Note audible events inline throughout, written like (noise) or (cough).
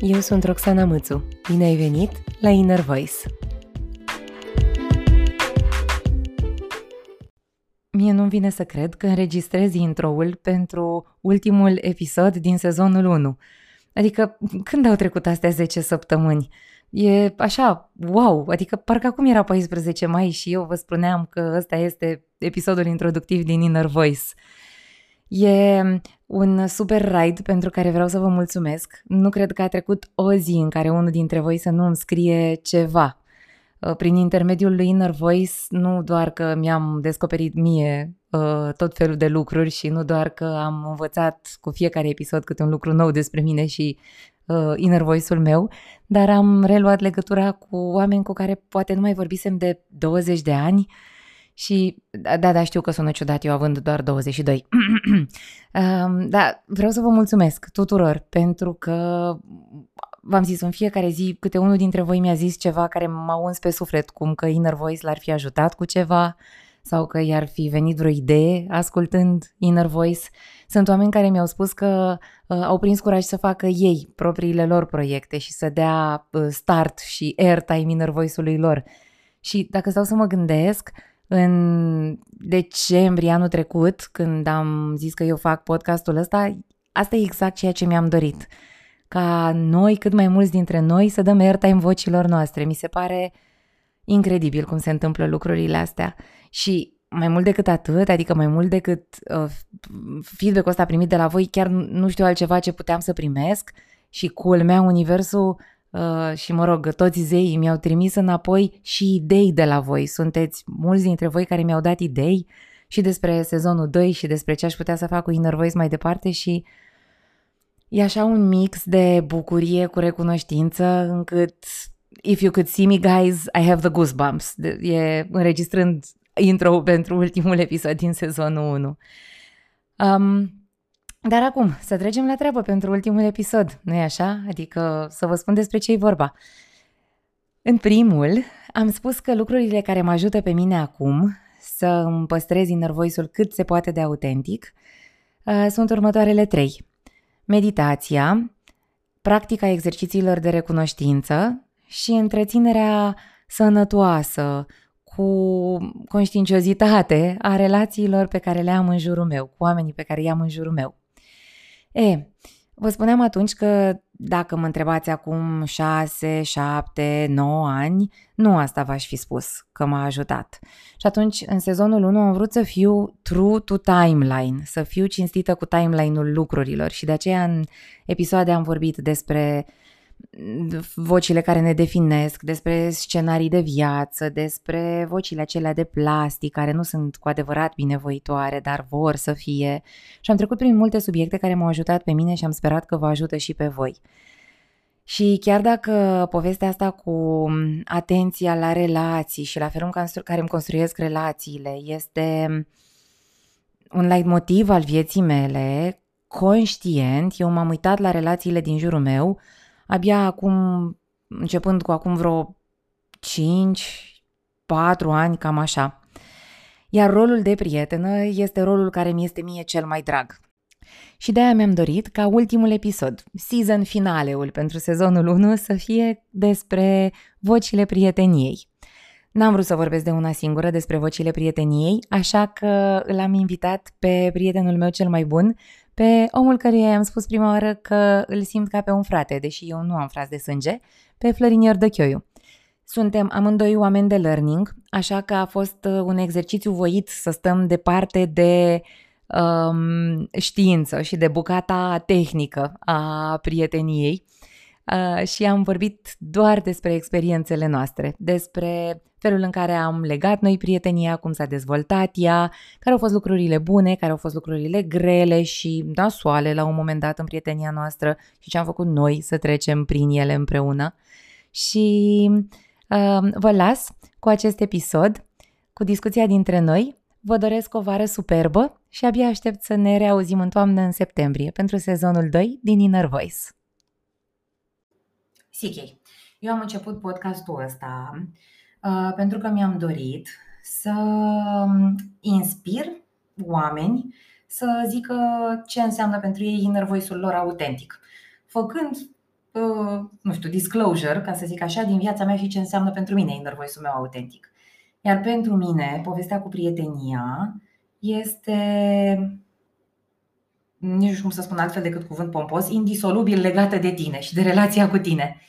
eu sunt Roxana Mățu. Bine ai venit la Inner Voice! Mie nu-mi vine să cred că înregistrez intro-ul pentru ultimul episod din sezonul 1. Adică, când au trecut astea 10 săptămâni? E așa, wow, adică parcă acum era 14 mai și eu vă spuneam că ăsta este episodul introductiv din Inner Voice. E un super ride pentru care vreau să vă mulțumesc. Nu cred că a trecut o zi în care unul dintre voi să nu îmi scrie ceva. Uh, prin intermediul lui Inner Voice, nu doar că mi-am descoperit mie uh, tot felul de lucruri și nu doar că am învățat cu fiecare episod câte un lucru nou despre mine și uh, Inner Voice-ul meu, dar am reluat legătura cu oameni cu care poate nu mai vorbisem de 20 de ani, și, da, da, da, știu că sună ciudat eu având doar 22. um, (clears throat) da, vreau să vă mulțumesc tuturor pentru că v-am zis, în fiecare zi câte unul dintre voi mi-a zis ceva care m-a uns pe suflet, cum că Inner Voice l-ar fi ajutat cu ceva sau că i-ar fi venit vreo idee ascultând Inner Voice. Sunt oameni care mi-au spus că uh, au prins curaj să facă ei propriile lor proiecte și să dea uh, start și airtime Inner Voice-ului lor. Și dacă stau să mă gândesc, în decembrie anul trecut, când am zis că eu fac podcastul ăsta, asta e exact ceea ce mi-am dorit. Ca noi, cât mai mulți dintre noi, să dăm airtime vocilor noastre. Mi se pare incredibil cum se întâmplă lucrurile astea. Și mai mult decât atât, adică mai mult decât uh, feedback-ul ăsta primit de la voi, chiar nu știu altceva ce puteam să primesc și culmea universul Uh, și mă rog, toți zeii mi-au trimis înapoi și idei de la voi. Sunteți mulți dintre voi care mi-au dat idei și despre sezonul 2 și despre ce aș putea să fac cu Inner Voice mai departe și e așa un mix de bucurie cu recunoștință încât if you could see me guys, I have the goosebumps. E înregistrând intro pentru ultimul episod din sezonul 1. Um, dar acum, să trecem la treabă pentru ultimul episod, nu-i așa? Adică să vă spun despre ce e vorba. În primul, am spus că lucrurile care mă ajută pe mine acum să îmi păstrez inner voice-ul cât se poate de autentic uh, sunt următoarele trei. Meditația, practica exercițiilor de recunoștință și întreținerea sănătoasă, cu conștiinciozitate a relațiilor pe care le am în jurul meu, cu oamenii pe care i-am în jurul meu. E, vă spuneam atunci că dacă mă întrebați acum 6, 7, 9 ani, nu asta v-aș fi spus că m-a ajutat. Și atunci, în sezonul 1, am vrut să fiu true to timeline, să fiu cinstită cu timeline-ul lucrurilor și de aceea în episoade am vorbit despre uh, vocile care ne definesc, despre scenarii de viață, despre vocile acelea de plastic care nu sunt cu adevărat binevoitoare, dar vor să fie. Și am trecut prin multe subiecte care m-au ajutat pe mine și am sperat că vă ajută și pe voi. Și chiar dacă povestea asta cu atenția la relații și la felul în care îmi construiesc relațiile este un light motiv al vieții mele, conștient, eu m-am uitat la relațiile din jurul meu abia acum, începând cu acum vreo 5, 4 ani, cam așa. Iar rolul de prietenă este rolul care mi este mie cel mai drag. Și de-aia mi-am dorit ca ultimul episod, season finaleul pentru sezonul 1, să fie despre vocile prieteniei. N-am vrut să vorbesc de una singură despre vocile prieteniei, așa că îl am invitat pe prietenul meu cel mai bun, pe omul căruia i-am spus prima oară că îl simt ca pe un frate, deși eu nu am frați de sânge, pe Florin Iordăchioiu. Suntem amândoi oameni de learning, așa că a fost uh, un exercițiu voit să stăm departe de um, știință și de bucata tehnică a prieteniei uh, și am vorbit doar despre experiențele noastre, despre felul în care am legat noi prietenia, cum s-a dezvoltat ea, care au fost lucrurile bune, care au fost lucrurile grele și nasoale la un moment dat în prietenia noastră și ce am făcut noi să trecem prin ele împreună. Și uh, vă las cu acest episod, cu discuția dintre noi. Vă doresc o vară superbă și abia aștept să ne reauzim în toamnă în septembrie pentru sezonul 2 din Inner Voice. CK, eu am început podcastul ăsta Uh, pentru că mi-am dorit să um, inspir oameni să zică ce înseamnă pentru ei inner voice-ul lor autentic. Făcând uh, nu știu, disclosure, ca să zic așa, din viața mea și ce înseamnă pentru mine inner voice-ul meu autentic. Iar pentru mine, povestea cu prietenia este, nici nu știu cum să spun altfel decât cuvânt pompos, indisolubil legată de tine și de relația cu tine.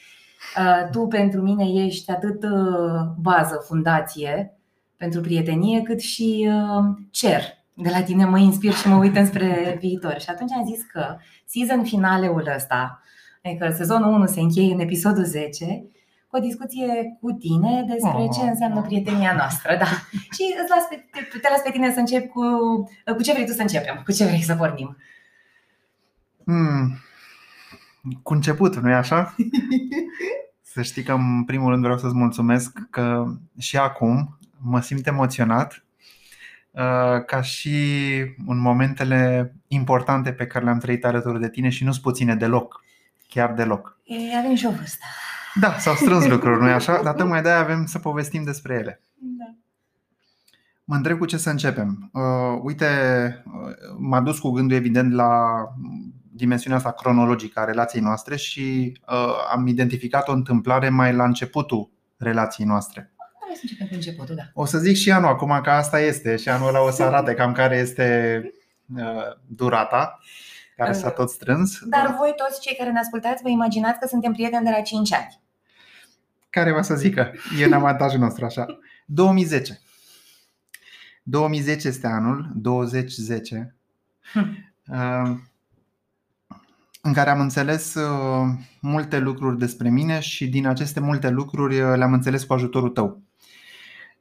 Uh, tu pentru mine ești atât uh, bază, fundație pentru prietenie, cât și cer. De la tine mă inspir și mă uit înspre (laughs) viitor. Și atunci am zis că season finaleul ăsta, adică sezonul 1 se încheie în episodul 10, cu o discuție cu tine despre ce oh. înseamnă prietenia noastră. Da. (laughs) Și îți las pe, te, te las pe tine să încep cu, cu ce vrei tu să începem, cu ce vrei să pornim. Hmm. Cu început, nu-i așa? (laughs) să știi că în primul rând vreau să-ți mulțumesc că și acum mă simt emoționat uh, ca și în momentele importante pe care le-am trăit alături de tine și nu-s puține deloc, chiar deloc. E, avem și o vârstă. Da, s-au strâns (laughs) lucruri, nu-i așa? Dar tocmai de-aia avem să povestim despre ele. Da. Mă întreb cu ce să începem. Uh, uite, uh, m-a dus cu gândul evident la dimensiunea asta cronologică a relației noastre și uh, am identificat o întâmplare mai la începutul relației noastre. Hai să începem cu începutul, da. O să zic și anul acum că asta este și anul ăla o să (laughs) arate cam care este uh, durata care s-a tot strâns. Dar voi toți cei care ne ascultați vă imaginați că suntem prieteni de la 5 ani. Care va să zică? E în avantajul nostru așa. 2010. 2010 este anul, 2010, hm. uh, în care am înțeles uh, multe lucruri despre mine și din aceste multe lucruri uh, le-am înțeles cu ajutorul tău.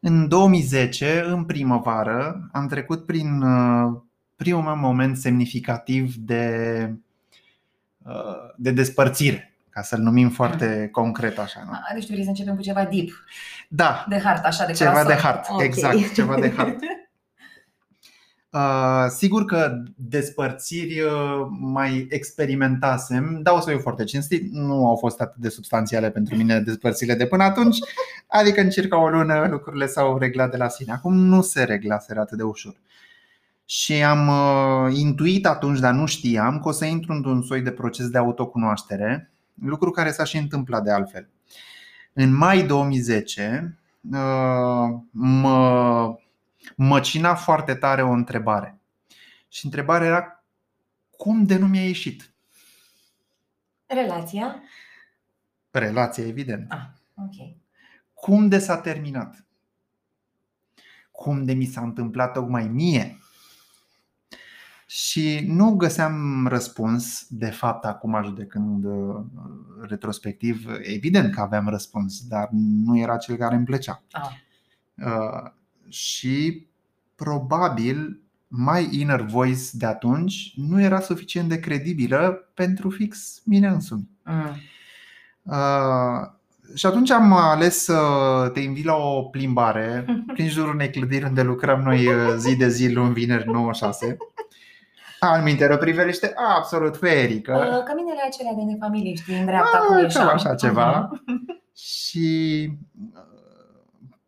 În 2010, în primăvară, am trecut prin primul meu moment semnificativ de, uh, de despărțire, ca să-l numim foarte mm. concret așa. Nu? Deci vrei să începem cu ceva deep. Da. De hart, așa, de Ceva de hart, okay. exact, ceva de hart. (laughs) Uh, sigur că despărțiri uh, mai experimentasem, dar o să fiu foarte cinstit, nu au fost atât de substanțiale pentru mine despărțirile de până atunci, adică în circa o lună lucrurile s-au reglat de la sine. Acum nu se reglaseră atât de ușor. Uh, și am uh, intuit atunci, dar nu știam, că o să intru într-un soi de proces de autocunoaștere, lucru care s-a și întâmplat de altfel. În mai 2010 uh, mă măcina foarte tare o întrebare. Și întrebarea era cum de nu mi-a ieșit? Relația? Relația, evident. Ah, ok. Cum de s-a terminat? Cum de mi s-a întâmplat tocmai mie? și nu găseam răspuns, de fapt, acum judecând uh, retrospectiv, evident că aveam răspuns, dar nu era cel care îmi plăcea. Ah. Uh, și probabil mai inner voice de atunci nu era suficient de credibilă pentru fix mine însumi. Mm. Uh, și atunci am ales să te invit la o plimbare (laughs) prin jurul unei clădiri unde lucrăm noi uh, zi de zi, luni, vineri, 9-6 al minte, o priveliște absolut ferică. Uh, căminele acelea de nefamilie, știi, în dreapta cu ieșam. așa ceva. (laughs) și uh,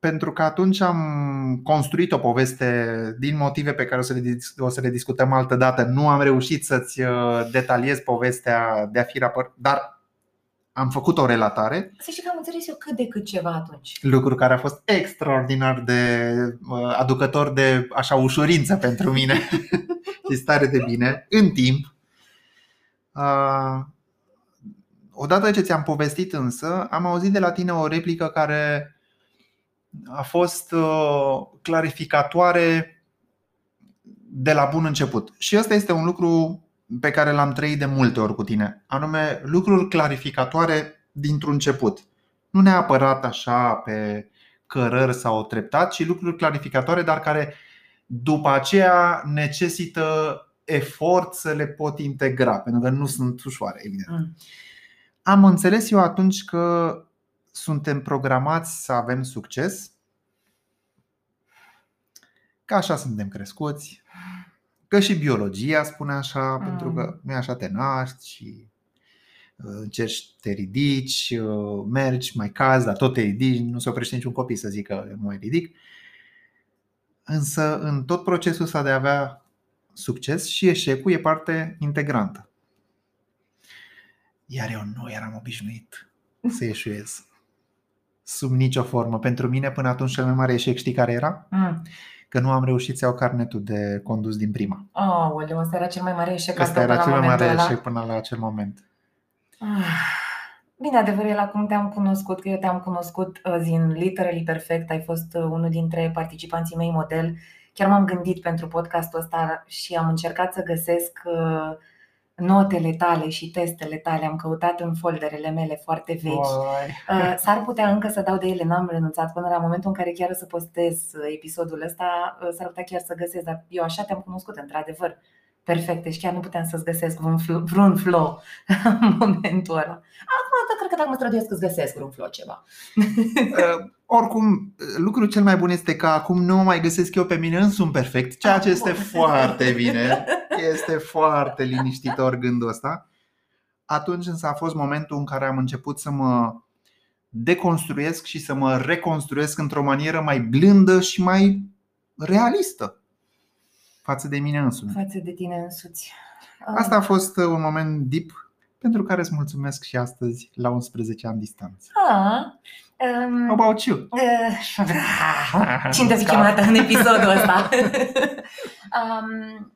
pentru că atunci am construit o poveste din motive pe care o să le, o să le discutăm altă dată. Nu am reușit să-ți uh, detaliez povestea de a fi raport, dar am făcut o relatare. Să știi că am înțeles eu cât de cât ceva atunci. Lucru care a fost extraordinar de aducător de așa ușurință pentru mine. (laughs) și stare de bine în timp. Odată ce ți-am povestit însă, am auzit de la tine o replică care a fost clarificatoare de la bun început. Și ăsta este un lucru pe care l-am trăit de multe ori cu tine, anume lucruri clarificatoare dintr-un început. Nu neapărat așa pe cărări sau treptat, ci lucruri clarificatoare, dar care după aceea necesită efort să le pot integra, pentru că nu sunt ușoare, evident. Mm. Am înțeles eu atunci că suntem programați să avem succes, că așa suntem crescuți, că și biologia spune așa, mm. pentru că nu așa te naști și uh, încerci, te ridici, uh, mergi, mai cazi, dar tot te ridici, nu se oprește niciun copil să zică nu mai ridic. Însă în tot procesul ăsta de a avea succes și eșecul e parte integrantă. Iar eu nu eram obișnuit să eșuez. Sub nicio formă. Pentru mine, până atunci, cel mai mare eșec știi care era? Mm. Că nu am reușit să iau carnetul de condus din prima. Oh, asta era cel mai mare eșec al Asta tău era până cel la mai mare momentul ăla? eșec până la acel moment. Ah. Bine, adevărul e la cum te-am cunoscut, că eu te-am cunoscut uh, din Literally Perfect, ai fost uh, unul dintre participanții mei model. Chiar m-am gândit pentru podcastul ăsta și am încercat să găsesc uh, notele tale și testele tale. Am căutat în folderele mele foarte vechi. Vai. Uh, S-ar putea încă să dau de ele, n-am renunțat până la momentul în care chiar o să postez uh, episodul ăsta, uh, s-ar putea chiar să găsesc, dar eu așa te-am cunoscut, într-adevăr, perfect, deci chiar nu puteam să-ți găsesc vreun flow, vreun flow (laughs) în momentul ăla. Acum, da, cred că dacă mă străduiesc îți găsesc vreun flow ceva. (laughs) Uh, oricum, lucrul cel mai bun este că acum nu mă mai găsesc eu pe mine însumi perfect, ceea ce Ah, este bun. foarte bine. (laughs) Este foarte liniștitor gândul ăsta. Atunci însă a fost momentul în care am început să mă deconstruiesc și să mă reconstruiesc într-o manieră mai blândă și mai realistă față de mine însumi. Față de tine însuți. Uh, Asta a fost un moment deep pentru care îți mulțumesc și astăzi la 11 ani distanță. Ah, um, How about you? uh, Cine fi chemată în episodul ăsta? (laughs) um,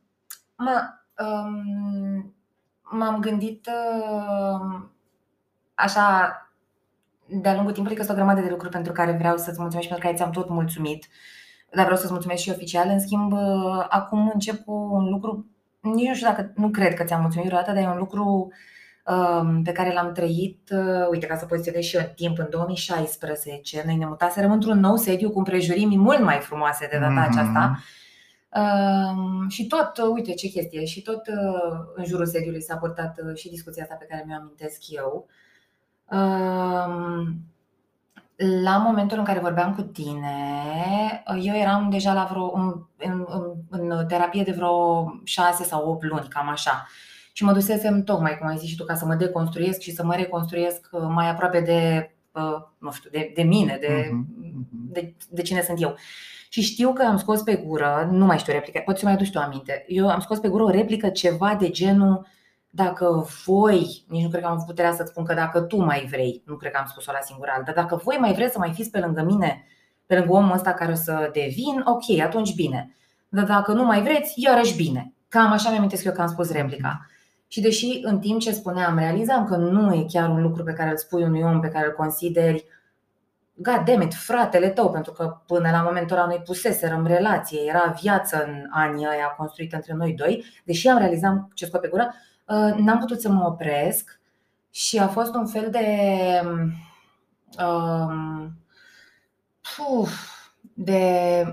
mă, um, m-am gândit uh, așa de-a lungul timpului că sunt o grămadă de lucruri pentru care vreau să-ți mulțumesc și pentru care ți-am tot mulțumit. Dar vreau să-ți mulțumesc și oficial. În schimb, uh, acum încep cu un lucru, nici nu știu dacă, nu cred că ți-am mulțumit vreodată, dar e un lucru um, pe care l-am trăit, uh, uite, ca să poziționez și eu în timp, în 2016, noi ne mutaserăm într-un nou sediu cu împrejurimi mult mai frumoase de data Mhm. aceasta. Um, și tot, uh, uite ce chestie, și tot uh, în jurul sediului s-a purtat uh, și discuția asta pe care mi-o amintesc eu. Um, la momentul în care vorbeam cu tine, uh, eu eram deja la vreo, în, în, în, în terapie de vreo 6 sau 8 luni, cam așa. Și mă dusesem tocmai, cum ai zis și tu, ca să mă deconstruiesc și să mă reconstruiesc uh, mai aproape de, uh, nu știu, de, de mine, de, Mhm, mhm. de, de cine sunt eu. Și știu că am scos pe gură, nu mai știu replica, poți să mai aduci tu aminte. Eu am scos pe gură o replică ceva de genul dacă voi, nici nu cred că am avut puterea să-ți spun că dacă tu mai vrei, nu cred că am spus-o la singural, dar dacă voi mai vreți să mai fiți pe lângă mine, pe lângă omul ăsta care o să devin, ok, atunci bine. Dar dacă nu mai vreți, iarăși bine. Cam așa mi-am eu că am spus replica. Și deși în timp ce spuneam, realizam că nu e chiar un lucru pe care îl spui unui om pe care îl consideri God damn it, fratele tău, pentru că până la momentul ăla noi puseserăm relație, era viață în anii ăia construită între noi doi, deși am realizat ce scot pe gură, uh, n-am putut să mă opresc și a fost un fel de um, puf, de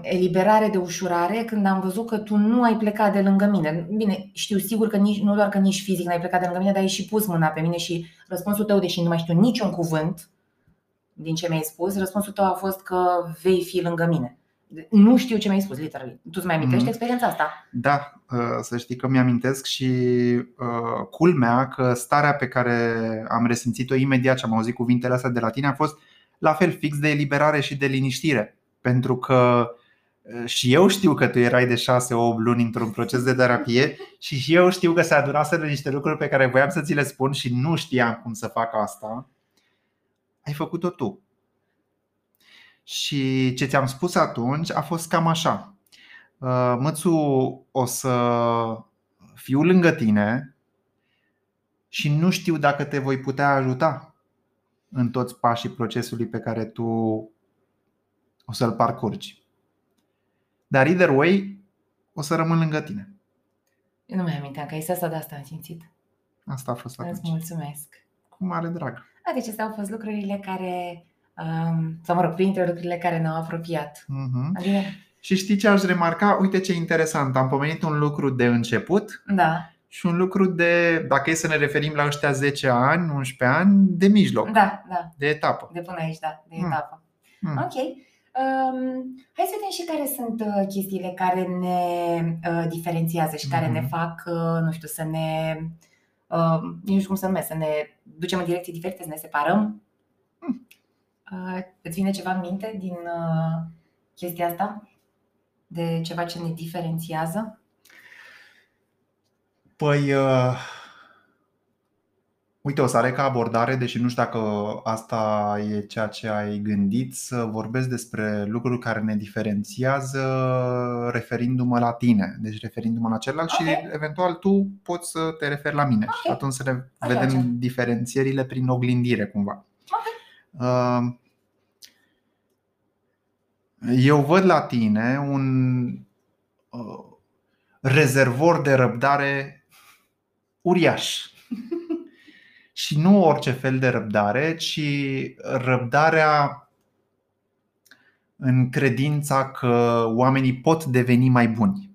eliberare, de ușurare când am văzut că tu nu ai plecat de lângă mine. Bine, știu sigur că nici, nu doar că nici fizic n-ai plecat de lângă mine, dar ai și pus mâna pe mine și răspunsul tău, deși nu mai știu niciun cuvânt din ce mi-ai spus, răspunsul tău a fost că vei fi lângă mine. Nu știu ce mi-ai spus, literally. Tu îți mai amintești Mhm. experiența asta? Da, uh, să știi că mi-amintesc și uh, culmea că starea pe care am resimțit-o imediat ce am auzit cuvintele astea de la tine a fost la fel fix de eliberare și de liniștire. Pentru că uh, și eu știu că tu erai de 6-8 luni într-un proces de terapie și și eu știu că se adunaseră niște lucruri pe care voiam să ți le spun și nu știam cum să fac asta. Ai făcut-o tu. Și ce ți-am spus atunci a fost cam așa. Uh, Mățu, o să fiu lângă tine și nu știu dacă te voi putea ajuta în toți pașii procesului pe care tu o să-l parcurgi. Dar either way, o să rămân lângă tine. Eu nu mai aminteam că este asta de asta am simțit. Asta a fost Îți atunci. mulțumesc. Cu mare drag. A, deci astea au fost lucrurile care, um, sau mă rog, printre lucrurile care ne-au apropiat. Mhm. Adică, Și știi ce aș remarca? Uite ce interesant. Am pomenit un lucru de început da, și un lucru de, dacă e să ne referim la ăștia 10 ani, 11 ani, de mijloc, da, da, de etapă. de până aici, da, de Mm. etapă. Mm. Ok. Um, hai să vedem și care sunt uh, chestiile care ne uh, diferențiază și care Mhm. ne fac, uh, nu știu, să ne. Uh, nici nu știu cum să numesc, să ne ducem în direcții diferite, să ne separăm. Mm. Uh, îți vine ceva în minte din uh, chestia asta? De ceva ce ne diferențiază? Păi, uh, Uite, o să are ca abordare, deși nu știu dacă asta e ceea ce ai gândit, să vorbesc despre lucruri care ne diferențiază referindu-mă la tine, deci referindu-mă la celălalt okay. și eventual tu poți să te referi la mine okay. și atunci să ne vedem okay. diferențierile prin oglindire cumva. Okay. Uh, eu văd la tine un uh, rezervor de răbdare uriaș. (laughs) și nu orice fel de răbdare, ci răbdarea în credința că oamenii pot deveni mai buni.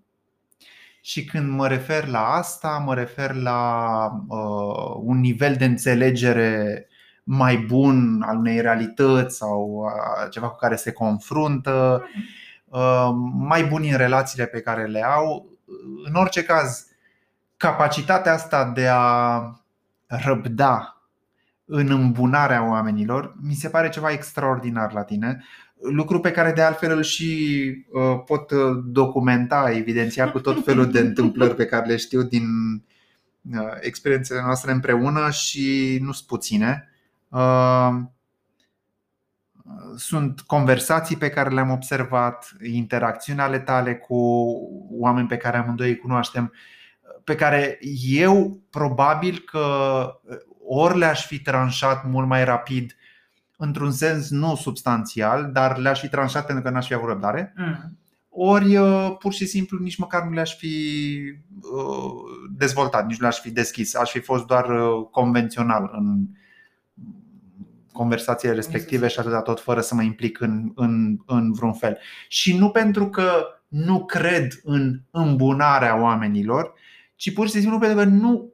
Și când mă refer la asta, mă refer la uh, un nivel de înțelegere mai bun al unei realități sau uh, ceva cu care se confruntă, uh, mai buni în relațiile pe care le au. În orice caz, capacitatea asta de a răbda în îmbunarea oamenilor mi se pare ceva extraordinar la tine. Lucru pe care de altfel îl și uh, pot documenta, evidenția cu tot felul de întâmplări pe care le știu din uh, experiențele noastre împreună și nu sunt puține. Uh, sunt conversații pe care le-am observat, interacțiuni ale tale cu oameni pe care amândoi îi cunoaștem pe care eu probabil că ori le-aș fi tranșat mult mai rapid într-un sens nu substanțial, dar le-aș fi tranșat pentru că n-aș fi avut răbdare. Mm. Ori uh, pur și simplu nici măcar nu le-aș fi uh, dezvoltat, nici nu le-aș fi deschis. Aș fi fost doar uh, convențional în conversațiile respective și atâta tot fără să mă implic în, în, în vreun fel. Și nu pentru că nu cred în îmbunarea oamenilor, ci pur și simplu pentru că nu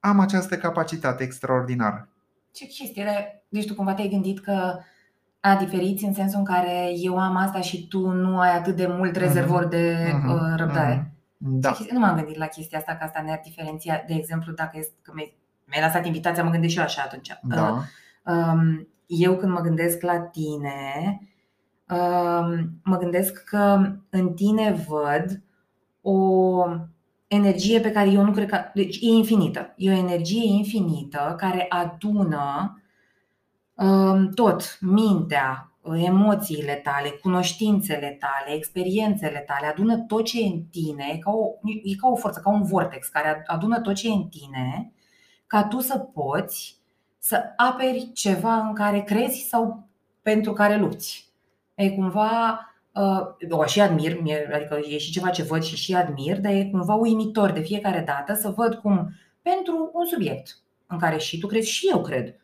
am această capacitate extraordinară. Ce chestie? Deci tu cumva te-ai gândit că a diferiți în sensul în care eu am asta și tu nu ai atât de mult rezervor de uh-huh. răbdare. Uh-huh. Da. Nu m-am gândit la chestia asta, că asta ne-ar diferenția. De exemplu, dacă este, că mi-ai, mi-ai lăsat invitația, mă gândesc și eu așa atunci. Da. Uh, um, eu când mă gândesc la tine, um, mă gândesc că în tine văd o energie pe care eu nu cred că. Deci e infinită. E o energie infinită care adună um, tot, mintea, emoțiile tale, cunoștințele tale, experiențele tale, adună tot ce e în tine, e ca o, e ca o forță, ca un vortex care adună tot ce e în tine, ca tu să poți să aperi ceva în care crezi sau pentru care lupți. E cumva Uh, o și admir, adică e și ceva ce văd și și admir, dar e cumva uimitor de fiecare dată să văd cum pentru un subiect în care și tu crezi și eu cred,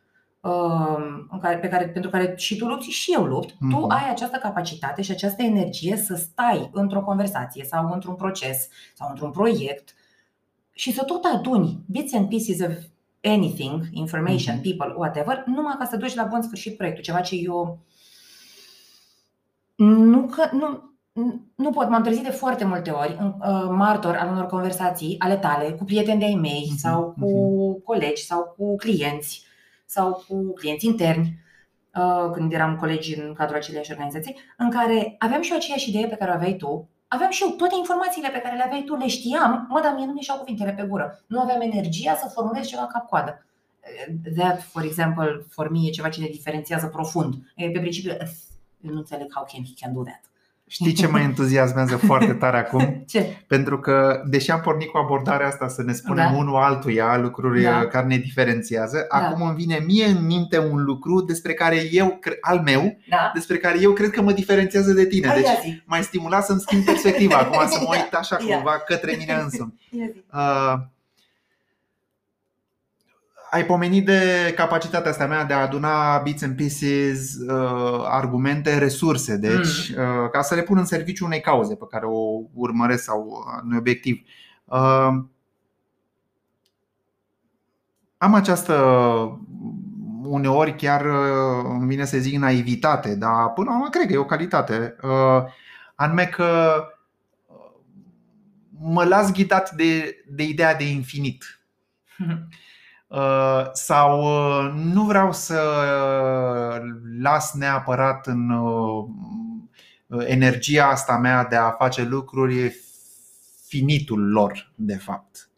uh, în care, pe care, pentru care și tu lupți și eu lupt, mm-hmm. tu mhm. ai această capacitate și această energie să stai într-o conversație sau într-un proces sau într-un proiect și să tot aduni bits and pieces of anything, information, mm-hmm. people, whatever, numai ca să duci la bun sfârșit proiectul, ceva ce eu nu că nu, nu pot, m-am trezit de foarte multe ori în, uh, martor al unor conversații ale tale cu prieteni de-ai mei uh-huh, sau cu uh-huh. colegi sau cu clienți sau cu clienți interni uh, când eram colegi în cadrul aceleiași organizații, în care aveam și eu aceeași idee pe care o aveai tu, aveam și eu toate informațiile pe care le aveai tu, le știam, mă, dar mie nu mi-ieșeau cuvintele pe gură. Nu aveam energia să formulez ceva cap-coadă. That, for example, for me e ceva ce ne diferențiază profund. E pe principiu, eu nu înțeleg how can he can do that. Știi ce mă entuziasmează foarte tare acum? (laughs) Ce? Pentru că, deși am pornit cu abordarea asta să ne spunem da. unul altuia lucruri da. care ne diferențiază, da. acum îmi vine mie în minte un lucru despre care eu, al meu, da. despre care eu cred că mă diferențiază de tine. Hai deci mai stimulat să-mi schimb perspectiva, acum să mă uit așa (laughs) cumva către mine însumi. Uh, ai pomenit de capacitatea asta mea de a aduna bits and pieces, uh, argumente, resurse, deci mm. uh, ca să le pun în serviciu unei cauze pe care o urmăresc sau unui obiectiv. Uh, am această uneori chiar uh, îmi vine să zic naivitate, dar până la urmă cred că e o calitate. Uh, anume că uh, mă las ghidat de, de ideea de infinit. (laughs) Uh, sau uh, nu vreau să las neapărat în uh, energia asta mea de a face lucruri finitul lor, de fapt.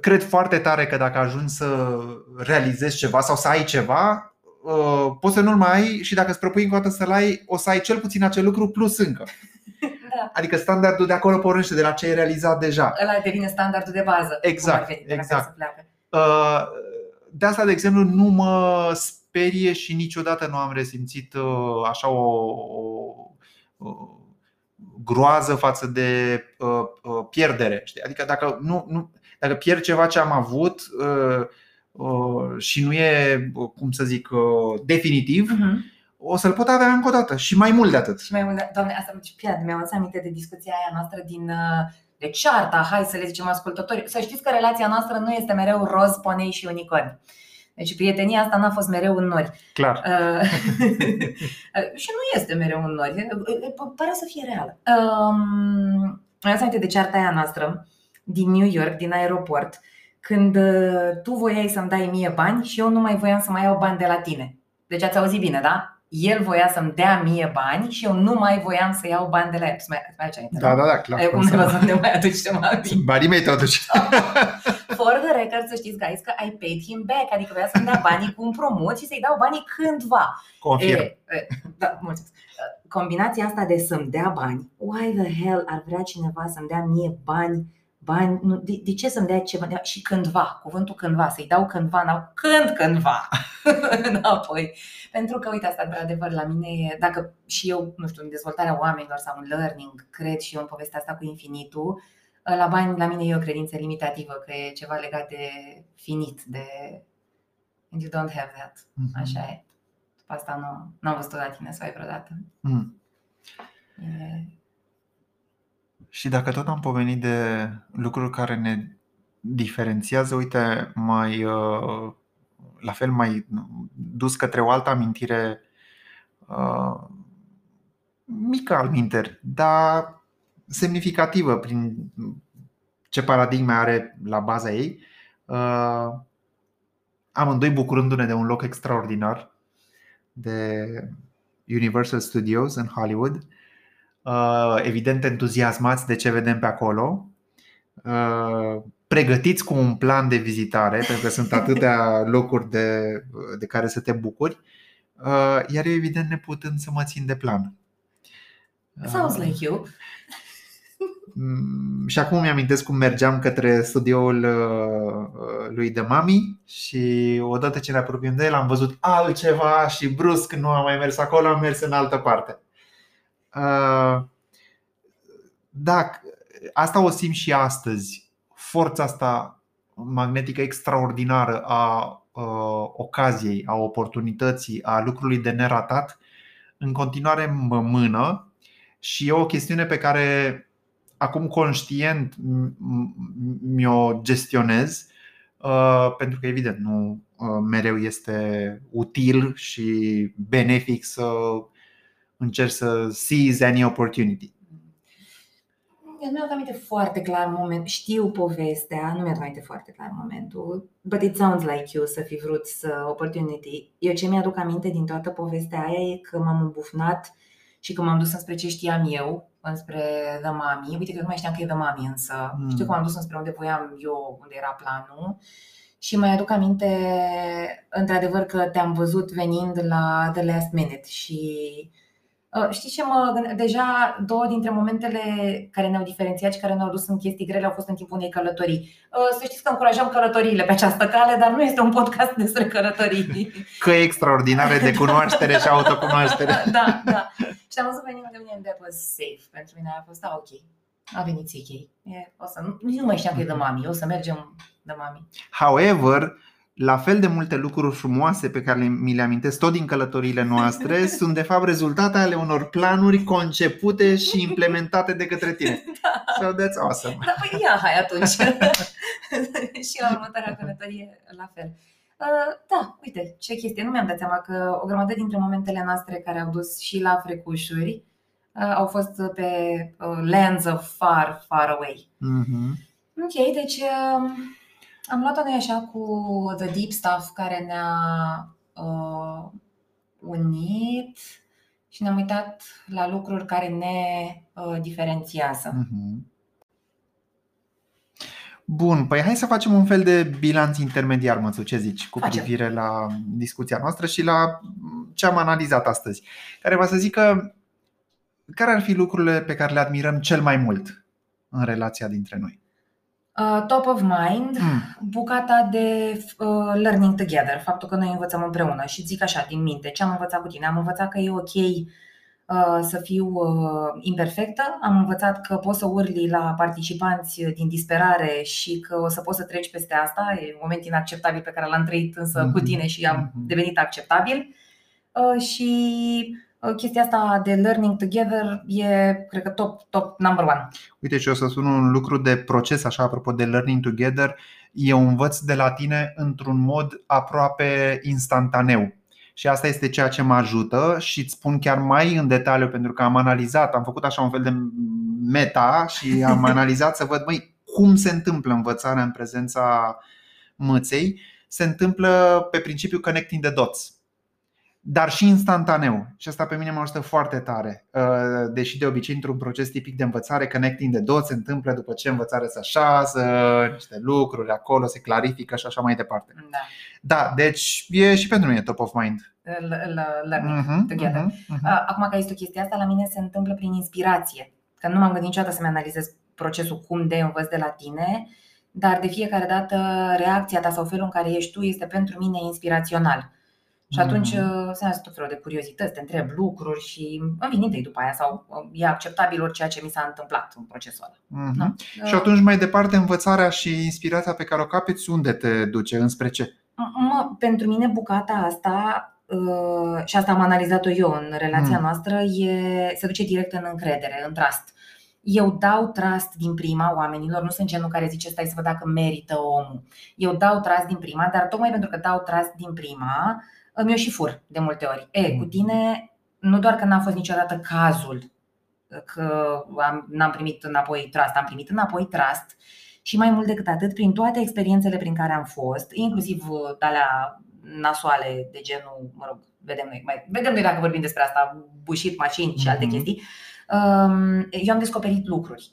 cred foarte tare că dacă ajungi să realizezi ceva sau să ai ceva, uh, poți să nu-l mai ai și dacă îți propui încă o dată să-l ai, o să ai cel puțin acel lucru plus încă. (laughs) Da. Adică standardul de acolo pornește de la ce ai realizat deja. Ăla devine standardul de bază. Exact, cum ar veni, de la exact. care se pleacă. Uh, De asta, de exemplu, nu mă sperie și niciodată nu am resimțit uh, așa o, o, o groază față de uh, uh, pierdere. știi? Adică dacă, nu, nu, dacă pierd ceva ce am avut uh, uh, și nu e, uh, cum să zic, uh, definitiv, Mhm. O să-l pot avea încă o dată și mai mult de atât. Și mai mult, de- doamne, asta ce pierd, mi-am adus aminte de discuția aia noastră din uh, de cearta, hai să le zicem ascultători. Să știți că relația noastră nu este mereu roz, ponei și unicorni. Deci prietenia asta n-a fost mereu în nori. Clar. (laughs) Uh, și nu este mereu în nori. Uh, Pare să fie reală. Um, mi-am aminte de cearta aia noastră din New York, din aeroport, când uh, tu voiai să-mi dai mie bani și eu nu mai voiam să mai iau bani de la tine. Deci ați auzit bine, da? El voia să-mi dea mie bani și eu nu mai voiam să iau bani de la el. Îți mai, îți mai aduce aminte, Da, nu? da, da, clar. Eu cum Cum să ne nu? să ne mai aduci ceva aminte. Banii mei totuși. For the record, să știți, guys, că I paid him back, adică voia să-mi dea banii cu împrumut și să-i dau banii cândva. Confirm. E, e, da, mulțumesc. Combinația asta de să-mi dea bani, why the hell ar vrea cineva să-mi dea mie bani, bani, nu, de, de ce să-mi dea ceva? Și cândva, cuvântul cândva, să-i dau cândva, n când cândva, (laughs) înapoi. Pentru că, uite, asta, într-adevăr, la mine, e- dacă și eu, nu știu, în dezvoltarea oamenilor sau în learning, cred și eu în povestea asta cu infinitul, la bani, la mine e o credință limitativă, că e ceva legat de finit, de and you don't have that. Așa e. După asta nu n-am văzut-o la tine să o ai vreodată. Mm. E... Și dacă tot am pomenit de lucruri care ne diferențiază, uite, mai uh, la fel mai dus către o altă amintire uh, mică al minter, dar semnificativă prin ce paradigme are la baza ei. Uh, amândoi bucurându-ne de un loc extraordinar de Universal Studios în Hollywood uh, evident entuziasmați de ce vedem pe acolo, uh, pregătiți cu un plan de vizitare, pentru că sunt (laughs) atâtea locuri de, de care să te bucuri, uh, iar eu evident neputând să mă țin de plan. Sounds like you. Mm, Și acum mi-amintesc cum mergeam către studioul uh, lui de mami și odată ce ne apropiem de el am văzut altceva și brusc nu am mai mers acolo, am mers în altă parte. Uh, Da, asta o simt și astăzi. Forța asta magnetică extraordinară a uh, ocaziei, a oportunității, a lucrului de neratat, în continuare mă mână și e o chestiune pe care acum conștient mi-o gestionez uh, pentru că evident nu uh, mereu este util și benefic să încerci să seize any opportunity. Eu nu mi-aduc aminte foarte clar moment. Știu povestea, nu mi-aduc aminte foarte clar momentul. But it sounds like you să fi vrut să opportunity. Eu ce mi-aduc aminte din toată povestea aia e că m-am îmbufnat și că m-am dus înspre ce știam eu, înspre The Mami. Uite că nu mai știam că e The Mami însă. Mm. Știu că m-am dus înspre unde voiam eu, unde era planul. Și mai aduc aminte, într-adevăr, că te-am văzut venind la The Last Minute și Uh, Știți ce mă gândeam? Deja două dintre momentele care ne-au diferențiat și care ne-au dus în chestii grele au fost în timpul unei călătorii. Uh, Să știți că încurajăm călătoriile pe această cale, dar nu este un podcast despre călătorii. Căi extraordinare de cunoaștere și autocunoaștere. (laughs) da, da. Și am văzut venind de mine and that was safe. Pentru mine a fost, ah, ok, a venit CK. E, o să, nu, nici nu mai știam că e de mami, o să mergem de mami. However, la fel de multe lucruri frumoase pe care le- mi le amintesc tot din călătoriile noastre (laughs) sunt de fapt rezultate ale unor planuri concepute și implementate de către tine. (laughs) So that's awesome. Da, păi ia, hai atunci. (laughs) și la următoarea călătorie la fel. Uh, Da, uite, ce chestie. Nu mi-am dat seama că o grămadă dintre momentele noastre care au dus și la frecușuri uh, au fost pe uh, lands of far, far away. Mhm. Ok, deci uh, am luat-o noi așa cu the deep stuff care ne-a uh, unit și ne-am uitat la lucruri care ne uh, diferențiază. Mhm. Bun, păi hai să facem un fel de bilanț intermediar, Mățu, ce zici, cu Facem. privire la discuția noastră și la ce am analizat astăzi. Care va să zică care ar fi lucrurile pe care le admirăm cel mai mult în relația dintre noi. Uh, top of mind, Mm. bucata de uh, learning together, faptul că noi învățăm împreună și zic așa din minte, ce am învățat cu tine? Am învățat că e ok uh, să fiu uh, imperfectă, am învățat că poți să urli la participanți din disperare și că o să poți să treci peste asta, e un moment inacceptabil pe care l-am trăit însă cu Mhm. tine și am Mhm. devenit acceptabil. Uh, și uh, chestia asta de learning together e, cred că, top, top number one. Uite, și o să spun un lucru de proces, așa, apropo de learning together. Eu învăț de la tine într-un mod aproape instantaneu. Și asta este ceea ce mă ajută și îți spun chiar mai în detaliu pentru că am analizat, am făcut așa un fel de meta și am (laughs) analizat să văd, măi, cum se întâmplă învățarea în prezența mâței. Se întâmplă pe principiul connecting the dots dar și instantaneu. Și asta pe mine mă ajută foarte tare. Uh, Deși de obicei într-un proces tipic de învățare, connecting de dots se întâmplă după ce învățarea se așează, niște lucruri acolo se clarifică și așa mai departe. Da. Da, deci e și pentru mine top of mind. L- l- learning Mhm, together. mhm, mhm. A- Acum că ai zis tu chestia asta, la mine se întâmplă prin inspirație. Că nu m-am gândit niciodată să-mi analizez procesul cum de învăț de la tine, dar de fiecare dată reacția ta sau felul în care ești tu este pentru mine inspirațional. Și atunci Mhm. uh, se nasc tot felul de curiozități, te întreb lucruri și îmi vin idei după aia sau uh, e acceptabil orice ce mi s-a întâmplat în procesul ăla. Mhm. Nu? Și atunci mai departe învățarea și inspirația pe care o capeți unde te duce, înspre ce? Mă, pentru mine bucata asta uh, și asta am analizat-o eu în relația Mm. noastră e, se duce direct în încredere, în trust. Eu dau trust din prima oamenilor, nu sunt genul care zice stai să văd dacă merită omul. Eu dau trust din prima, dar tocmai pentru că dau trust din prima, mi-o și fur de multe ori. E, cu Mm. tine nu doar că n-a fost niciodată cazul că am, n-am primit înapoi trust, am primit înapoi trust și mai mult decât atât, prin toate experiențele prin care am fost, inclusiv uh, de alea nasoale de genul, mă rog, vedem noi, mai, vedem noi dacă vorbim despre asta, bușit, mașini și alte Mhm. chestii, um, eu am descoperit lucruri.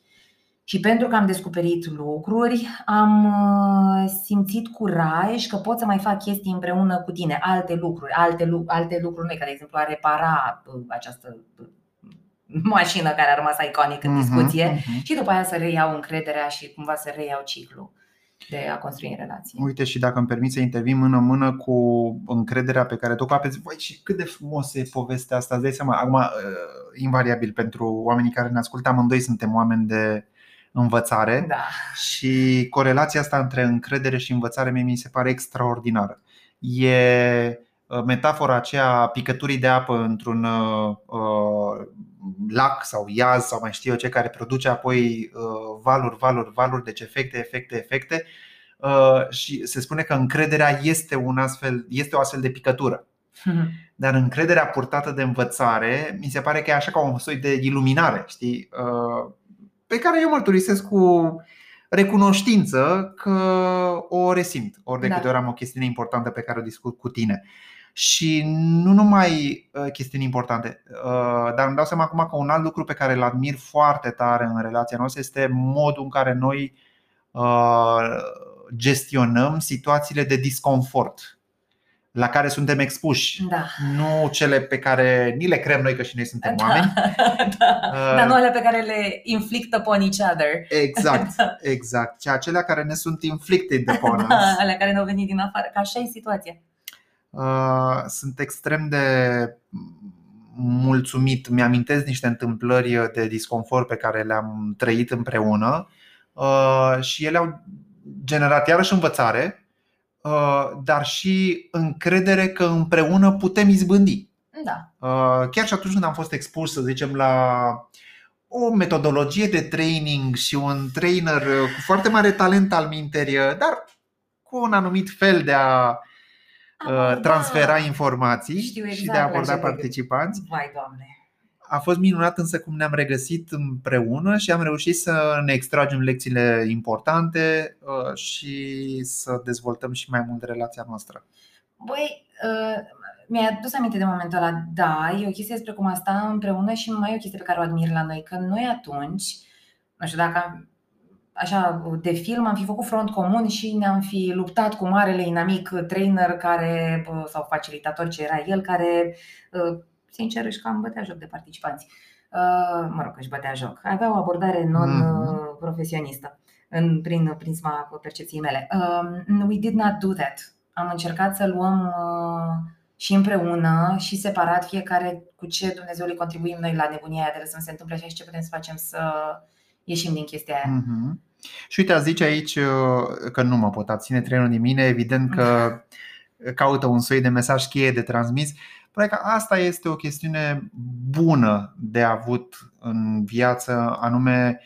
Și pentru că am descoperit lucruri, am uh, simțit curaj că pot să mai fac chestii împreună cu tine, alte lucruri, alte, lu- alte lucruri noi, ca de exemplu a repara uh, această uh, (laughs) mașină care a rămas iconic în Mhm, discuție mhm. și după aia să reiau încrederea și cumva să reiau ciclul de a construi în relație. Uite și dacă îmi permiți să intervin mână-mână cu încrederea pe care tu o capeți Voi, și cât de frumos e povestea asta Îți dai seama, acum, uh, invariabil pentru oamenii care ne ascultă Amândoi suntem oameni de învățare Da. Și corelația asta între încredere și învățare mie mi se pare extraordinară E uh, metafora aceea a picăturii de apă într-un uh, uh, lac sau iaz sau mai știu eu ce care produce apoi uh, valuri, valuri, valuri, deci efecte, efecte, efecte Uh, și se spune că încrederea este, un astfel, este o astfel de picătură. Dar încrederea purtată de învățare mi se pare că e așa ca un soi de iluminare, știi? Uh, pe care eu mărturisesc cu recunoștință că o resimt ori de Da. câte ori am o chestiune importantă pe care o discut cu tine. Și nu numai uh, chestiuni importante, uh, dar îmi dau seama acum că un alt lucru pe care îl admir foarte tare în relația noastră este modul în care noi uh, gestionăm situațiile de disconfort la care suntem expuși. Da. Nu cele pe care ni le creăm noi că și noi suntem oameni. (laughs) da. Uh, Dar nu alea pe care le inflict upon each other. Exact, (laughs) exact. Și acelea care ne sunt inflicted upon (laughs) Da, us. alea care ne-au venit din afară, că așa e situația. Uh, Sunt extrem de mulțumit. Mi-amintesc niște întâmplări de disconfort pe care le-am trăit împreună uh, și ele au generat iarăși învățare, uh, dar și încredere că împreună putem izbândi. Da. Uh, chiar și atunci când am fost expus, să zicem, la o metodologie de training și un trainer uh, cu foarte mare talent al minterii, uh, dar cu un anumit fel de a uh, Aborda. transfera informații Știu și exact de a la aborda ce te participanți. Vai, Doamne. A fost minunat însă cum ne-am regăsit împreună și am reușit să ne extragem lecțiile importante uh, și să dezvoltăm și mai mult relația noastră. Băi, uh, mi-a adus aminte de momentul ăla. Da, e o chestie despre cum a sta împreună și mai e o chestie pe care o admir la noi. Că noi atunci, nu știu dacă am, așa de film, am fi făcut front comun și ne-am fi luptat cu marele inamic trainer care, sau facilitator ce era el, care sincer își cam bătea joc de participanți. Mă rog, își bătea joc. Avea o abordare non-profesionistă în, prin prisma percepției mele. We did not do that. Am încercat să luăm și împreună și separat fiecare cu ce Dumnezeu le contribuim noi la nebunia aia de să se întâmple așa și ce putem să facem să ieșim din chestia aia. Mm-hmm. Și uite, zice aici uh, că nu mă pot abține trenul din mine, evident că (laughs) caută un soi de mesaj cheie de transmis. Probabil că asta este o chestiune bună de avut în viață, anume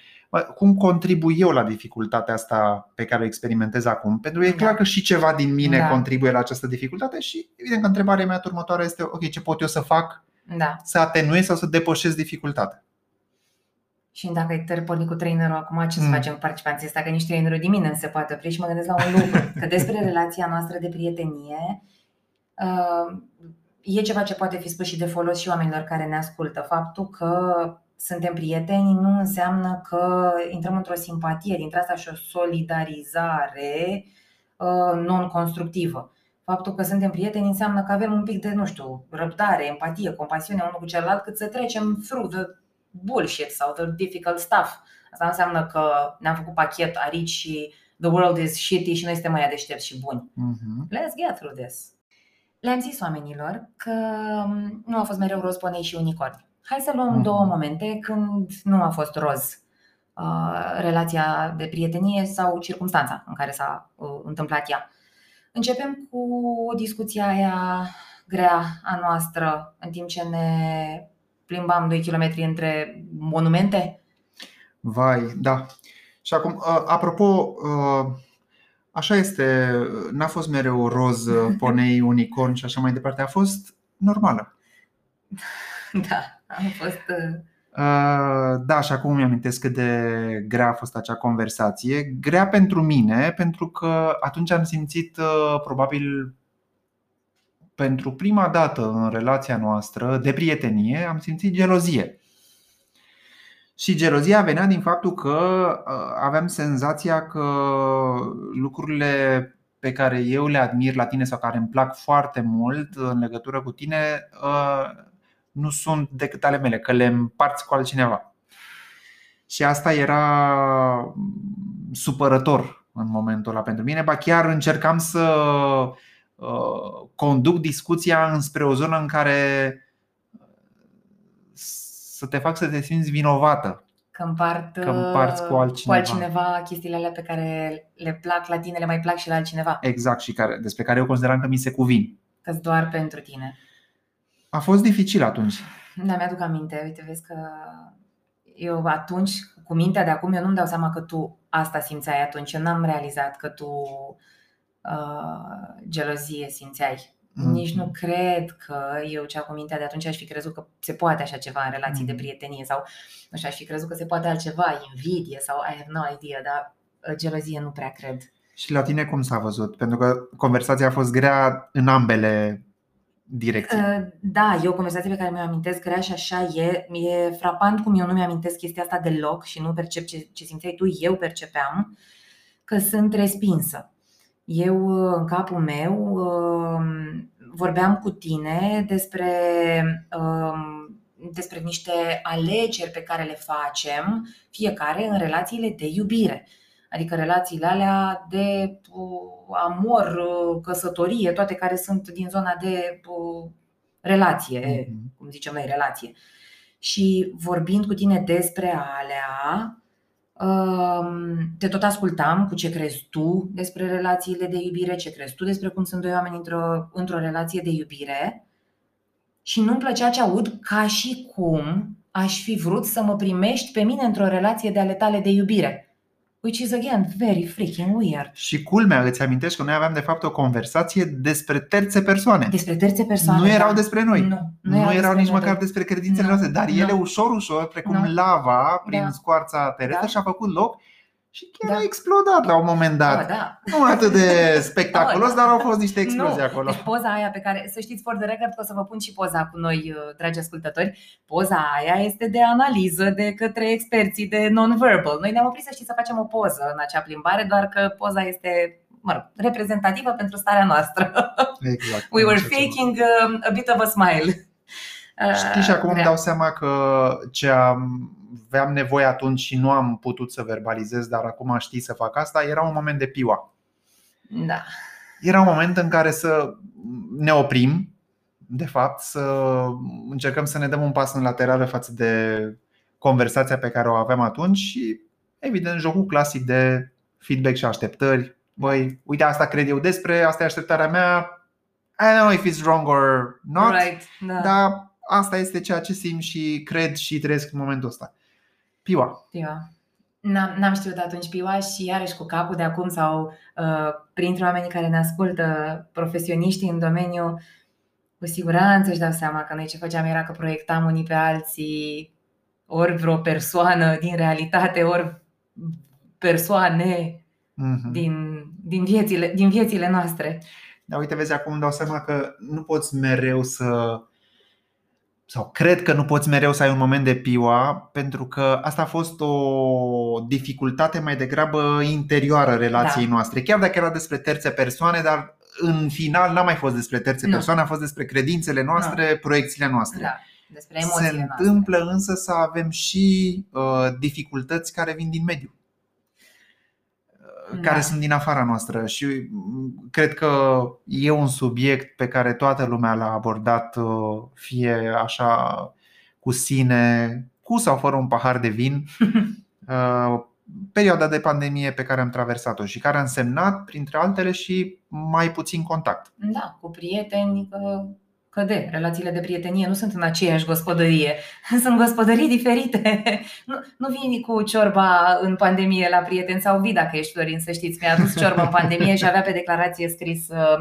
cum contribui eu la dificultatea asta pe care o experimentez acum? Pentru că e clar da. că și ceva din mine da. contribuie la această dificultate și evident că întrebarea mea următoare este ok, ce pot eu să fac da. să atenuez sau să depășesc dificultatea? Și dacă e porni cu trainerul acum, ce mm. să facem cu participanții ăsta? Că nici trainerul din mine nu se poate opri și mă gândesc la un lucru. Că despre (laughs) relația noastră de prietenie uh, e ceva ce poate fi spus și de folos și oamenilor care ne ascultă. Faptul că suntem prieteni nu înseamnă că intrăm într-o simpatie, dintre asta și o solidarizare uh, non-constructivă. Faptul că suntem prieteni înseamnă că avem un pic de, nu știu, răbdare, empatie, compasiune unul cu celălalt cât să trecem through the bullshit sau the difficult stuff. Asta înseamnă că ne-am făcut pachet arici și the world is shitty și noi suntem mai deștepți și buni. Uh-huh. Let's get through this. Le-am zis oamenilor că um, nu a fost mereu roz, ponei și unicorni. Hai să luăm uh-huh. două momente când nu a fost roz uh, relația de prietenie sau circumstanța în care s-a uh, întâmplat ea. Începem cu discuția aia grea a noastră în timp ce ne plimbam 2 km între monumente? Vai, da. Și acum, uh, apropo, uh, așa este, n-a fost mereu roz, uh, (laughs) ponei, unicorn și așa mai departe, a fost normală. (laughs) Da, a fost. Da, și acum îmi amintesc cât de grea a fost acea conversație. Grea pentru mine, pentru că atunci am simțit probabil pentru prima dată în relația noastră de prietenie am simțit gelozie. Și gelozia venea din faptul că uh, aveam senzația că lucrurile pe care eu le admir la tine sau care îmi plac foarte mult în legătură cu tine uh, nu sunt decât ale mele, că le împarți cu altcineva. Și asta era supărător în momentul ăla pentru mine, ba chiar încercam să Uh, conduc discuția înspre o zonă în care uh, să te fac să te simți vinovată. Că împart că împarți cu altcineva. cu altcineva chestiile alea pe care le plac la tine, le mai plac și la altcineva. Exact, și care, despre care eu consideram că mi se cuvin. că doar pentru tine. A fost dificil atunci. Da, mi-aduc aminte. Uite, vezi că eu atunci, cu mintea de acum, eu nu-mi dau seama că tu asta simțeai atunci. Eu n-am realizat că tu uh, gelozie simțeai. Mm. Nici nu cred că eu cea cu mintea de atunci aș fi crezut că se poate așa ceva în relații mm. de prietenie sau nu știu, aș fi crezut că se poate altceva, invidie sau I have no idea, dar uh, gelozie nu prea cred. Și la tine cum s-a văzut? Pentru că conversația a fost grea în ambele direcții. Uh, da, e o conversație pe care mi-o amintesc grea și așa e. E frapant cum eu nu mi-amintesc chestia asta deloc și nu percep ce, ce simțeai tu, eu percepeam că sunt respinsă. Eu, în capul meu, um, vorbeam cu tine despre, um, despre niște alegeri pe care le facem fiecare în relațiile de iubire. Adică relațiile alea de uh, amor, uh, căsătorie, toate care sunt din zona de uh, relație, mm-hmm. cum zicem noi, relație. Și vorbind cu tine despre alea, te tot ascultam cu ce crezi tu despre relațiile de iubire, ce crezi tu despre cum sunt doi oameni într-o, într-o relație de iubire și nu-mi plăcea ce aud ca și cum aș fi vrut să mă primești pe mine într-o relație de ale tale de iubire. Which is again very freaking weird. Și culmea, îți amintești că noi aveam de fapt o conversație despre terțe persoane. Despre terțe persoane. Nu erau da. despre noi. Nu, nu, nu erau, nici măcar despre credințele nu, noastre, dar nu. ele ușor, ușor, precum da. lava prin da. scoarța terestră da. și a făcut loc și chiar Da. a explodat la un moment dat. Oh, da. Nu atât de (laughs) spectaculos, Oh, da. dar au fost niște explozii nu. acolo. Deci poza aia pe care, să știți for the record că o să vă pun și poza cu noi, uh, dragi ascultători. Poza aia este de analiză de către experții de non-verbal. Noi ne-am oprit să știți să facem o poză în acea plimbare, doar că poza este mă rog, reprezentativă pentru starea noastră. Exact. (laughs) We were Așa ceva. faking um, a bit of a smile. Uh, Știi și acum îmi grea. dau seama că ce am, aveam nevoie atunci și nu am putut să verbalizez, dar acum știi să fac asta, era un moment de piua. Da. Era un moment în care să ne oprim, de fapt, să încercăm să ne dăm un pas în laterală față de conversația pe care o aveam atunci și, evident, jocul clasic de feedback și așteptări. Băi, uite, asta cred eu despre, asta e așteptarea mea. I don't know if it's wrong or not, right. Da. dar asta este ceea ce simt și cred și trăiesc în momentul ăsta. Piua. Piua. N-am, n-am știut atunci piua și iarăși cu capul de acum sau uh, printre oamenii care ne ascultă, profesioniștii în domeniu, cu siguranță își dau seama că noi ce făceam era că proiectam unii pe alții ori vreo persoană din realitate, ori persoane Mhm. din, din, viețile, din viețile noastre. Dar uite, vezi, acum îmi dau seama că nu poți mereu să sau cred că nu poți mereu să ai un moment de piua, pentru că asta a fost o dificultate mai degrabă interioară relației Da. noastre. Chiar dacă era despre terțe persoane, dar în final n-a mai fost despre terțe Nu. persoane, a fost despre credințele noastre, proiecțiile noastre. Da, despre Se emoțiile noastre. întâmplă însă să avem și uh, dificultăți care vin din mediu uh, care Da. sunt din afara noastră și mm, cred că e un subiect pe care toată lumea l-a abordat uh, fie așa cu sine, cu sau fără un pahar de vin (laughs) uh, perioada de pandemie pe care am traversat-o și care a însemnat, printre altele, și mai puțin contact. Da, cu prieteni, că, că de, relațiile de prietenie nu sunt în aceeași gospodărie, (laughs) sunt gospodării diferite. (laughs) Nu, nu vii cu ciorba în pandemie la prieteni sau vii dacă ești Florin, să știți, mi-a adus ciorba în pandemie și avea pe declarație scris uh,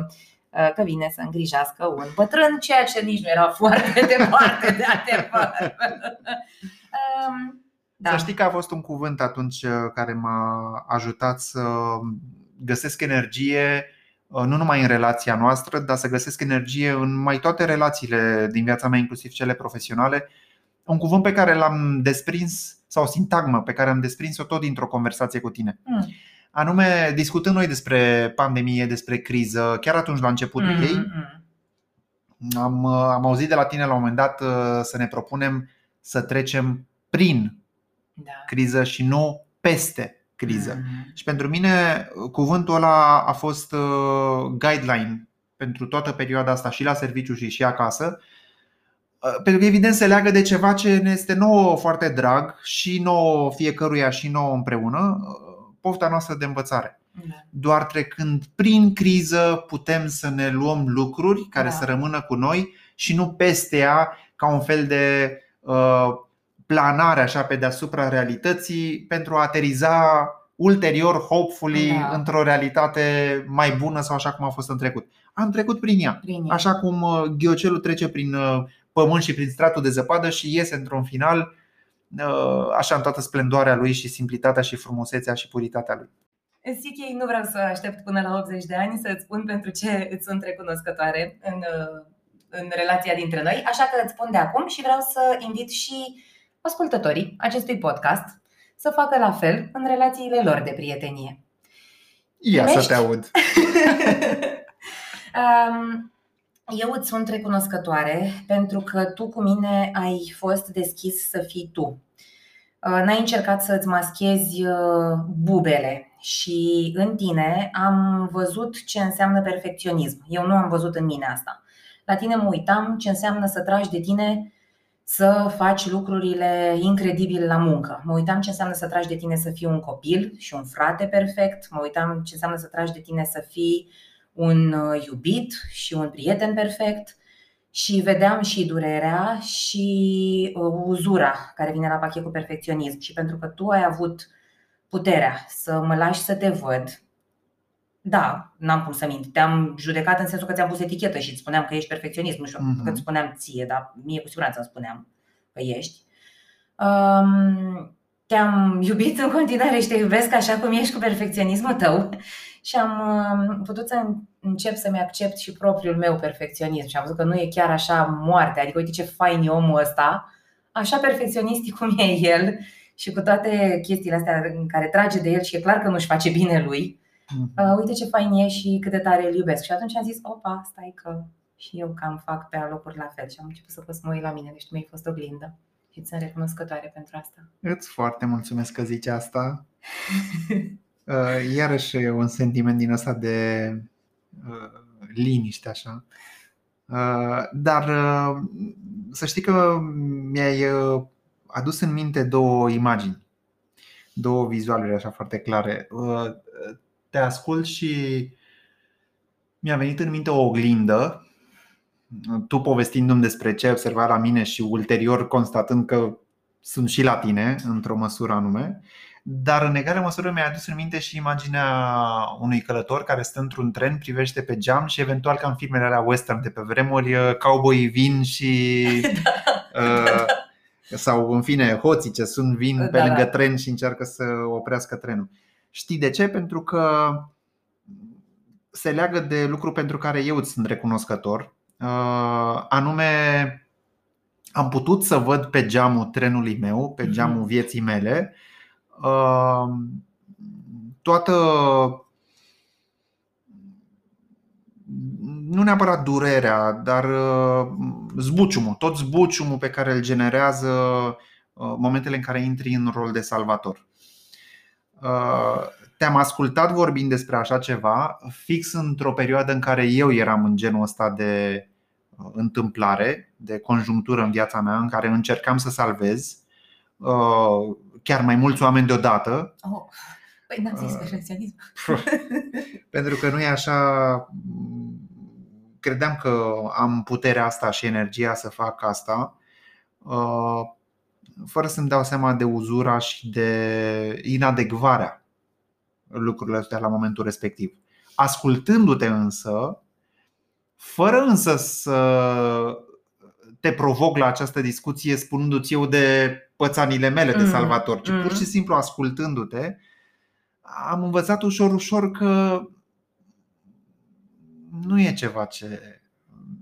uh, că vine să îngrijească un bătrân, ceea ce nici nu era foarte (laughs) departe de adevăr. Um, Da. Da, Să știi că a fost un cuvânt atunci uh, care m-a ajutat să găsesc energie uh, nu numai în relația noastră, dar să găsesc energie în mai toate relațiile din viața mea, inclusiv cele profesionale. Un cuvânt pe care l-am desprins, sau o sintagmă pe care am desprins-o tot dintr-o conversație cu tine. Mm. Anume, discutând noi despre pandemie, despre criză, chiar atunci la începutul Mm, ei, mm. am, uh, am auzit de la tine la un moment dat uh, să ne propunem să trecem prin Da. criză și nu peste criză. Mm. Și pentru mine cuvântul ăla a fost uh, guideline pentru toată perioada asta și la serviciu și și acasă. Uh, Pentru că evident se leagă de ceva ce ne este nouă foarte drag și nouă fiecăruia și nouă împreună, uh, pofta noastră de învățare. Da. Doar trecând prin criză putem să ne luăm lucruri care Da. să rămână cu noi și nu peste ea ca un fel de uh, planare așa pe deasupra realității pentru a ateriza ulterior, hopefully, Da. într-o realitate mai bună sau așa cum a fost în trecut. Am trecut prin ea. Prin ea. Așa cum uh, ghiocelul trece prin uh, pământ și prin stratul de zăpadă și iese într-un final uh, așa în toată splendoarea lui și simplitatea și frumusețea și puritatea lui. Zic nu vreau să aștept până la 80 de ani să-ți spun pentru ce îți sunt recunoscătoare în, uh, în relația dintre noi, așa că îți spun de acum și vreau să invit și ascultătorii acestui podcast să facă la fel în relațiile lor de prietenie. Ia Primești? să te aud. (laughs) Um, Eu îți sunt recunoscătoare pentru că tu cu mine ai fost deschis să fii tu. Uh, N-ai încercat să-ți maschezi uh, bubele și în tine am văzut ce înseamnă perfecționism. Eu nu am văzut în mine asta. La tine mă uitam ce înseamnă să tragi de tine să faci lucrurile incredibil la muncă. Mă uitam ce înseamnă să tragi de tine să fii un copil și un frate perfect. Mă uitam ce înseamnă să tragi de tine să fii un uh, iubit și un prieten perfect și vedeam și durerea și uh, uzura care vine la pachet cu perfecționism. Și pentru că tu ai avut puterea să mă lași să te văd, da, n-am cum să mint. Te-am judecat în sensul că ți-am pus etichetă și îți spuneam că ești perfecționist. Nu știu Mhm. că îți spuneam ție, dar mie cu siguranță îmi spuneam că ești. Um, te-am iubit în continuare și te iubesc așa cum ești cu perfecționismul tău și am uh, putut să încep să-mi accept și propriul meu perfecționism și am văzut că nu e chiar așa moarte, adică uite ce fain e omul ăsta, așa perfecționist cum e el și cu toate chestiile astea în care trage de el și e clar că nu-și face bine lui, uh, uite ce fain e și cât de tare îl iubesc. Și atunci am zis, opa, stai că și eu cam fac pe alocuri la fel și am început să pot să mă uit la mine, deci tu mi-ai fost oglindă și sunt recunoscătoare pentru asta. Îți foarte mulțumesc că zici asta. (laughs) Uh, iarăși un sentiment din ăsta de uh, liniște așa. Uh, dar să știi că mi-ai adus în minte două imagini, două vizualuri așa foarte clare. Te ascult și mi-a venit în minte o oglindă tu povestindu-mi despre ce ai observat la mine și ulterior constatând că sunt și la tine, într-o măsură anume, dar în egală măsură mi-a adus în minte și imaginea unui călător care stă într-un tren, privește pe geam și eventual ca în filmele alea western de pe vremuri, uh, cowboy vin și (laughs) da. uh, sau în fine hoții ce sunt vin da, pe lângă da. tren și încearcă să oprească trenul. Știi de ce? Pentru că se leagă de lucru pentru care eu îți sunt recunoscător Uh, anume am putut să văd pe geamul trenului meu, pe mhm. geamul vieții mele, uh, toată nu neapărat durerea, dar uh, zbuciumul, tot zbuciumul pe care îl generează momentele în care intri în rol de salvator. Te-am ascultat vorbind despre așa ceva, fix într-o perioadă în care eu eram în genul ăsta de întâmplare, de conjunctură în viața mea în care încercam să salvez uh, chiar mai mulți oameni deodată. Oh. Păi n-am zis uh, perfecționism. (laughs) Pentru că nu e așa. Credeam că am puterea asta și energia să fac asta, uh, fără să-mi dau seama de uzura și de inadecvarea lucrurilor astea la momentul respectiv. Ascultându-te însă, fără însă să te provoc la această discuție spunându-ți eu de pățanile mele de mm. salvator, ci pur și mm. simplu ascultându-te, am învățat ușor, ușor că nu e ceva ce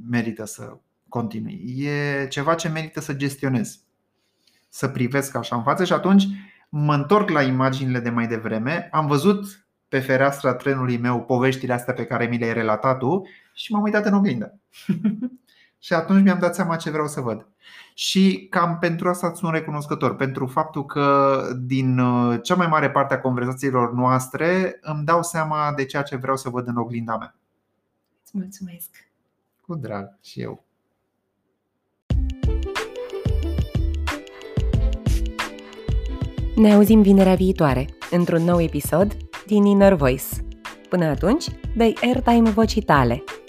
merită să continui. E ceva ce merită să gestionez. Să privesc așa în față și atunci mă întorc la imaginile de mai devreme. Am văzut pe fereastra trenului meu poveștile astea pe care mi le-ai relatat tu și m-am uitat în oglindă. (laughs) și atunci mi-am dat seama ce vreau să văd. Și cam pentru asta sunt recunoscător, pentru faptul că din uh, cea mai mare parte a conversațiilor noastre îmi dau seama de ceea ce vreau să văd în oglinda mea. Îți mulțumesc! Cu drag și eu. Ne auzim vinerea viitoare, într-un nou episod din Inner Voice. Până atunci, dai airtime vocii tale –